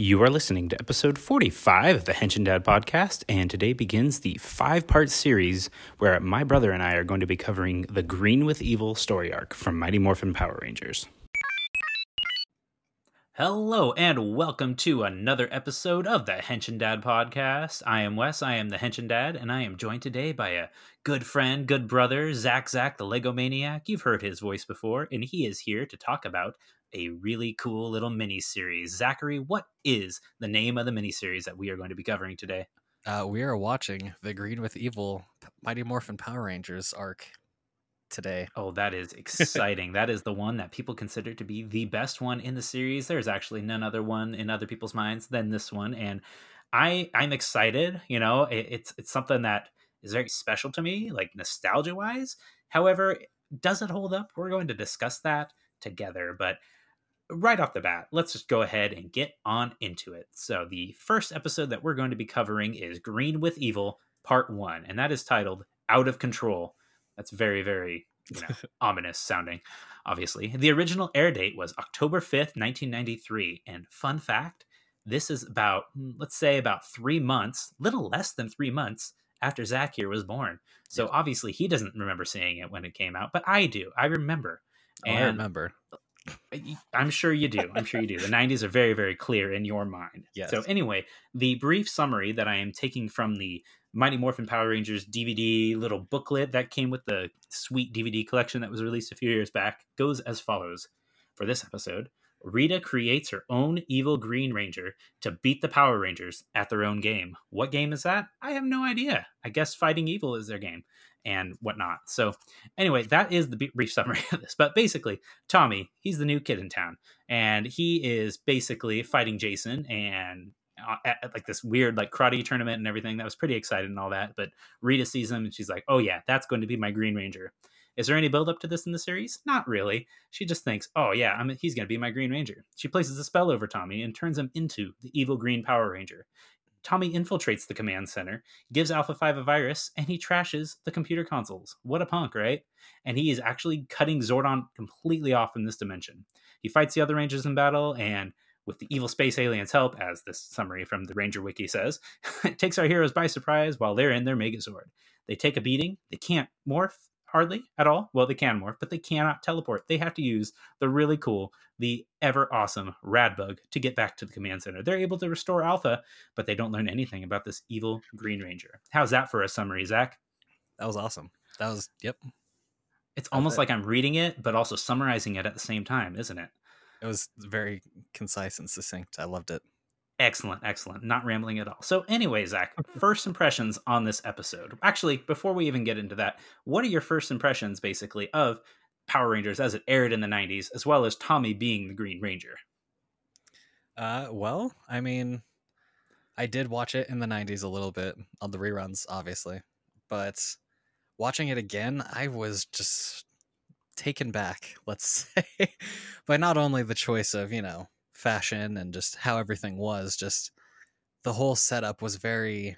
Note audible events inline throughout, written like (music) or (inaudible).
You are listening to episode 45 of the Henshin Dad podcast, and today begins the five part series where my brother and I are going to be covering the Green with Evil story arc from Mighty Morphin Power Rangers. Hello, and welcome to another episode of the Henshin Dad podcast. I am Wes, I am the Henshin Dad, and I am joined today by a good friend, good brother, Zach Zach, the Lego Maniac. You've heard his voice before, and he is here to talk about a really cool little mini series. Zachary, what is the name of the mini series that we are going to be covering today? Uh, we are watching the Green with Evil Mighty Morphin Power Rangers arc today. Oh, that is exciting. that is the one that people consider to be the best one in the series. There's actually none other one in other people's minds than this one. And I I'm excited. You know, it, it's it's something that is very special to me, like nostalgia wise. However, does it hold up? We're going to discuss that together. But right off the bat, let's just go ahead and get on into it. So, the first episode that we're going to be covering is Green with Evil, Part 1, and that is titled Out of Control. That's very, very you know, (laughs) ominous sounding, obviously. The original air date was October 5th, 1993. And fun fact this is about, hmm, let's say, about three months, little less than three months after Zach here was born. So, yeah. obviously, he doesn't remember seeing it when it came out, but I do. I remember. Oh, I remember. I'm sure you do. I'm sure you do. The 90s are very, very clear in your mind. Yes. So, anyway, the brief summary that I am taking from the Mighty Morphin Power Rangers DVD little booklet that came with the sweet DVD collection that was released a few years back goes as follows. For this episode, Rita creates her own evil Green Ranger to beat the Power Rangers at their own game. What game is that? I have no idea. I guess fighting evil is their game and whatnot. So, anyway, that is the brief summary (laughs) of this. But basically, Tommy, he's the new kid in town, and he is basically fighting Jason and at, at, like this weird like karate tournament and everything. That was pretty exciting and all that. But Rita sees him and she's like, "Oh yeah, that's going to be my Green Ranger." Is there any build up to this in the series? Not really. She just thinks, "Oh yeah, I'm, he's going to be my Green Ranger." She places a spell over Tommy and turns him into the evil Green Power Ranger. Tommy infiltrates the command center, gives Alpha 5 a virus, and he trashes the computer consoles. What a punk, right? And he is actually cutting Zordon completely off from this dimension. He fights the other Rangers in battle, and with the evil space aliens' help, as this summary from the Ranger Wiki says, (laughs) it takes our heroes by surprise while they're in their Megazord. They take a beating, they can't morph, hardly at all. Well, they can morph, but they cannot teleport. They have to use the really cool, the ever awesome Radbug to get back to the command center. They're able to restore Alpha, but they don't learn anything about this evil Green Ranger. How's that for a summary, Zach? That was awesome. That was, yep. It's almost it. like I'm reading it, but also summarizing it at the same time, isn't it? It was very concise and succinct. I loved it. Excellent, excellent. Not rambling at all. So, anyway, Zach, (laughs) first impressions on this episode. Actually, before we even get into that, what are your first impressions, basically, of Power Rangers as it aired in the 90s, as well as Tommy being the Green Ranger? Uh, well, I mean, I did watch it in the 90s a little bit on the reruns, obviously, but watching it again, I was just taken back, (laughs) let's say, by not only the choice of, you know, fashion and just how everything was just the whole setup was very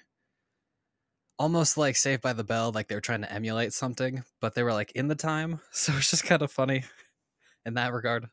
almost like saved by the bell like they were trying to emulate something but they were like in the time. (laughs) So it's just kind of funny in that regard.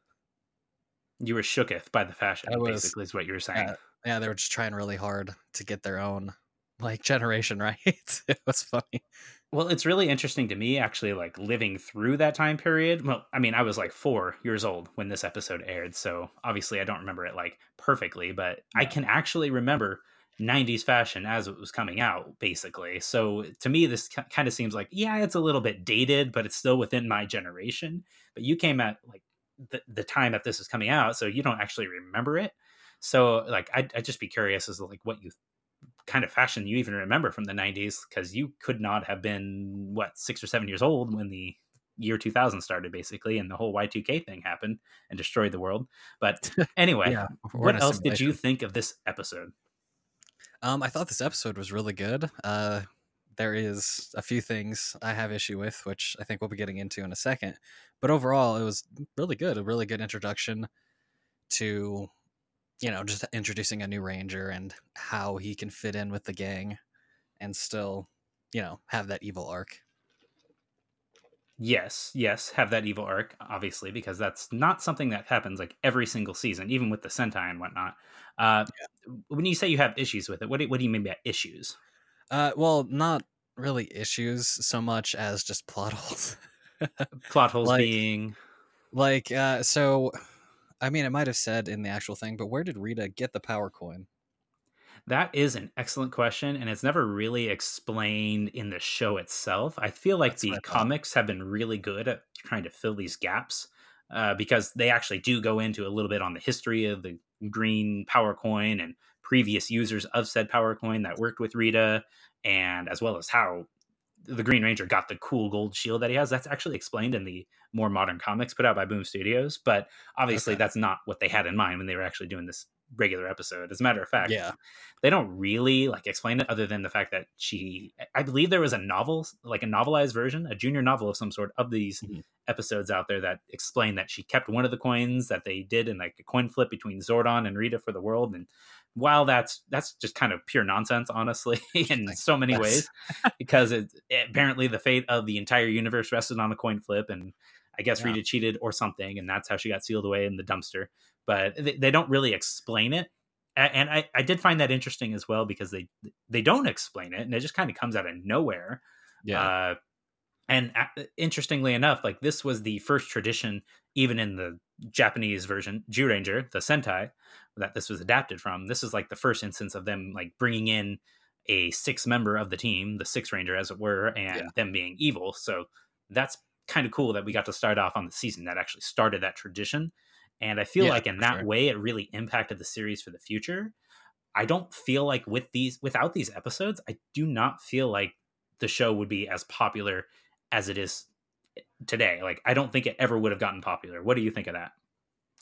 You were shooketh by the fashion was, basically is what you were saying. Uh, yeah they were just trying really hard to get their own like generation (laughs) right it was funny well, it's really interesting to me actually like living through that time period. Well, I mean, I was like 4 years old when this episode aired, so obviously I don't remember it like perfectly, but. I can actually remember 90s fashion as it was coming out basically. So to me this kind of seems like yeah, it's a little bit dated, but it's still within my generation. But you came at like the, the time that this is coming out, so you don't actually remember it. So like I'd, I'd just be curious as to like what you kind of fashion you even remember from the 90s because you could not have been what six or seven years old when the year 2000 started basically and the whole y2k thing happened and destroyed the world. But (laughs) anyway yeah, what else did you think of this episode? Um i thought this episode was really good. Uh there is a few things i have issue with which i think we'll be getting into in a second. But overall it was really good a really good introduction to you know, just introducing a new ranger and how he can fit in with the gang and still, you know, have that evil arc. yes, yes, have that evil arc, obviously, because that's not something that happens like every single season, even with the Sentai and whatnot. Uh, yeah. When you say you have issues with it, what do, what do you mean by issues? Uh, well, not really issues so much as just plot (laughs) holes. plot holes like, being like uh, so. I mean, it might have said in the actual thing, but where did Rita get the power coin? That is an excellent question, and it's never really explained in the show itself. I feel like That's the comics have been really good at trying to fill these gaps uh, because they actually do go into a little bit on the history of the green power coin and previous users of said power coin that worked with Rita, and as well as how the Green Ranger got the cool gold shield that he has. That's actually explained in the more modern comics put out by Boom Studios, but obviously okay. that's not what they had in mind when they were actually doing this regular episode. As a matter of fact, yeah, they don't really like explain it other than the fact that she, I believe there was a novel, like a novelized version, a junior novel of some sort of these mm-hmm. episodes out there that explain that she kept one of the coins that they did in like a coin flip between Zordon and Rita for the world, and while that's that's just kind of pure nonsense, honestly, (laughs) in so many ways, because it, it, apparently the fate of the entire universe rested on a coin flip, and I guess yeah. Rita cheated or something, and that's how she got sealed away in the dumpster. But they, they don't really explain it, and I, I did find that interesting as well because they they don't explain it, and it just kind of comes out of nowhere. Yeah. Uh, and uh, interestingly enough, like this was the first tradition, even in the Japanese version, Zyuranger, the Sentai, that this was adapted from. This is like the first instance of them like bringing in a six member of the team, the six ranger as it were, and yeah. them being evil. So that's kind of cool that we got to start off on the season that actually started that tradition. And I feel yeah, like in that sure. way, it really impacted the series for the future. I don't feel like with these, without these episodes, I do not feel like the show would be as popular as it is today. Like, I don't think it ever would have gotten popular. What do you think of that?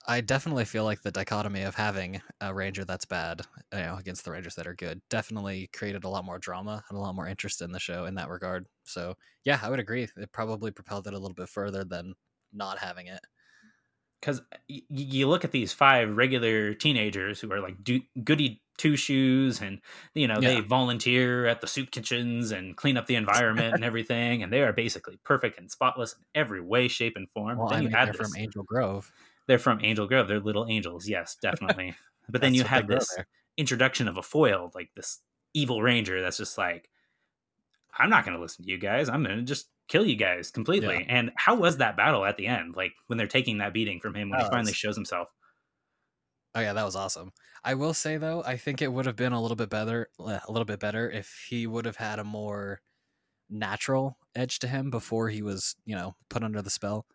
I definitely feel like the dichotomy of having a ranger that's bad, you know, against the rangers that are good, definitely created a lot more drama and a lot more interest in the show in that regard. So yeah, I would agree. It probably propelled it a little bit further than not having it. Because uh, y- you look at these five regular teenagers who are like do- goody two shoes, and you know yeah. they volunteer at the soup kitchens and clean up the environment and (laughs) everything, and they are basically perfect and spotless in every way, shape, and form. Well, then I mean, you had from Angel Grove. They're from Angel Grove. They're little angels. Yes, (laughs) definitely. but then you have this introduction of a foil, like this evil ranger that's just like, I'm not going to listen to you guys. I'm going to just kill you guys completely. Yeah. And how was that battle at the end? Like when they're taking that beating from him when he finally shows himself. Oh yeah, that was awesome. I will say though, I think it would have been a little bit better, a little bit better if he would have had a more natural edge to him before he was, you know, put under the spell.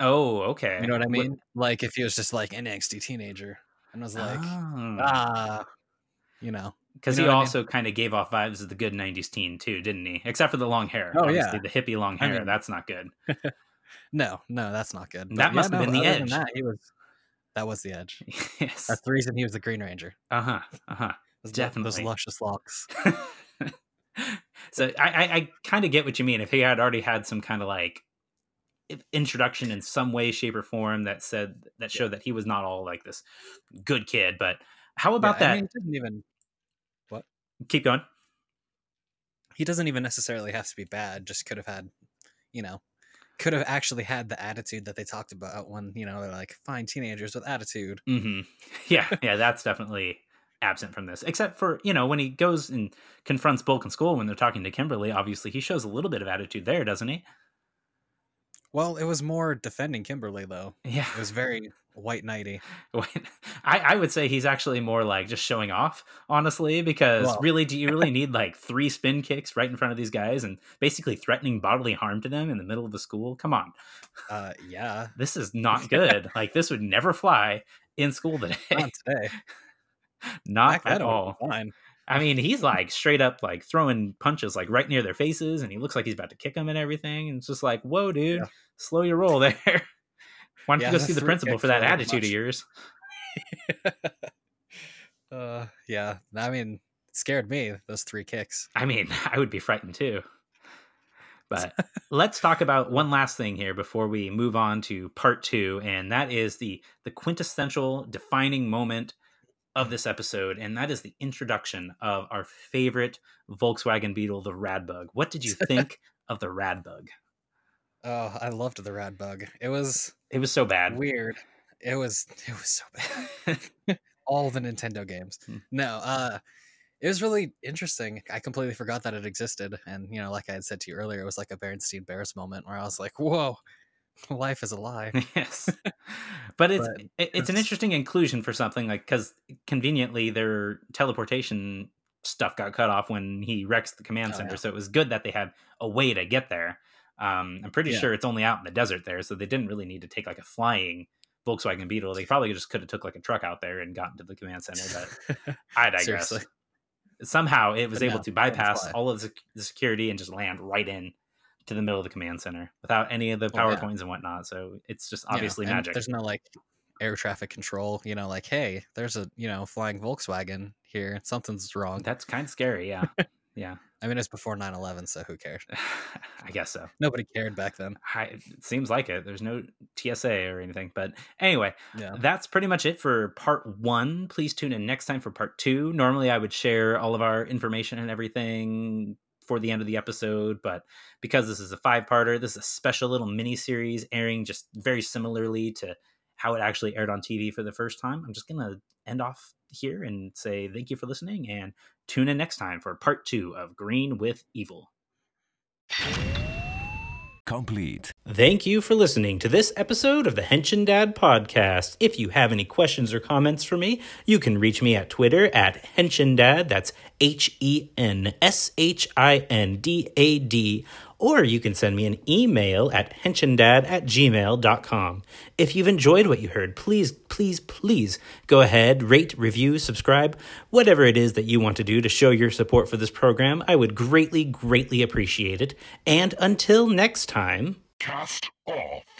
Oh, okay. You know what I mean? What? Like if he was just like an angsty teenager and was like, oh. ah, you know, because you know he also I mean? kind of gave off vibes of the good '90s teen too, didn't he? Except for the long hair. Oh Obviously, yeah, the hippie long hair. I mean, that's not good. (laughs) no, no, that's not good. But that must have no, been the edge. That, he was. That was the edge. (laughs) yes, that's the reason he was the Green Ranger. Uh huh. Uh huh. Definitely those luscious locks. (laughs) so I, I, I kind of get what you mean. If he had already had some kind of like introduction in some way, shape, or form that said that showed that he was not all like this good kid. But how about yeah, that? I mean, didn't even what? Keep going. He doesn't even necessarily have to be bad. Just could have had, you know, could have actually had the attitude that they talked about when you know they're like fine teenagers with attitude. Mm-hmm. (laughs) Yeah, yeah, that's definitely absent from this. Except for you know when he goes and confronts Bulk in school when they're talking to Kimberly. Obviously, he shows a little bit of attitude there, doesn't he? Well, it was more defending Kimberly though. Yeah, it was very white knighty. (laughs) I, I would say he's actually more like just showing off, honestly, because well. really, do you really (laughs) need like three spin kicks right in front of these guys and basically threatening bodily harm to them in the middle of the school? Come on. Uh, yeah. (laughs) This is not good. like this would never fly in school today. Not today. not Back at all. Fine. I mean, he's like straight up like throwing punches like right near their faces, and he looks like he's about to kick them and everything. And it's just like, whoa, dude, yeah. slow your roll (laughs) there. Why don't yeah, you go see the principal for that attitude much. of yours? (laughs) uh, yeah. I mean, scared me those three kicks. I mean, (laughs) I would be frightened too. But let's talk about one last thing here before we move on to part two, and that is the the quintessential defining moment of this episode, and that is the introduction of our favorite Volkswagen Beetle, the Radbug. What did you (laughs) think of the Radbug? Oh, I loved the rad bug. It was it was so bad. Weird. It was it was so bad. (laughs) All the Nintendo games. Hmm. No, uh it was really interesting. I completely forgot that it existed. And, you know, like I had said to you earlier, it was like a Berenstein Bears moment where I was like, whoa, (laughs) life is a lie. yes. (laughs) But it's but, it's an interesting inclusion for something like because conveniently their teleportation stuff got cut off when he wrecks the command oh, center. Yeah. So it was good that they had a way to get there. Um, I'm pretty yeah. sure it's only out in the desert there, so they didn't really need to take like a flying Volkswagen Beetle. They probably just could have took like a truck out there and gotten to the command center. But (laughs) I digress. Somehow it was but able no, to bypass all of the security and just land right in to the middle of the command center without any of the power oh, yeah. coins and whatnot. So it's just obviously yeah, magic. There's no like air traffic control, you know, like, hey, there's a, you know, flying Volkswagen here. Something's wrong. That's kind of scary. Yeah. (laughs) yeah. I mean, it's before 9 11, so who cares? (laughs) I guess so. Nobody cared back then. I, it seems like it. There's no TSA or anything. But anyway, yeah. that's pretty much it for part one. Please tune in next time for part two. Normally, I would share all of our information and everything for the end of the episode, but because this is a five parter, this is a special little mini series airing just very similarly to how it actually aired on TV for the first time. I'm just going to end off here and say thank you for listening and tune in next time for part two of Green with Evil. Complete. Thank you for listening to this episode of the Henshin Dad podcast. If you have any questions or comments for me, you can reach me at Twitter at Henshin Dad. That's H E N S H I N D A D or you can send me an email at henshindad at gmail.com. If you've enjoyed what you heard, please, please, please go ahead, rate, review, subscribe, whatever it is that you want to do to show your support for this program. I would greatly, greatly appreciate it. And until next time, cast off.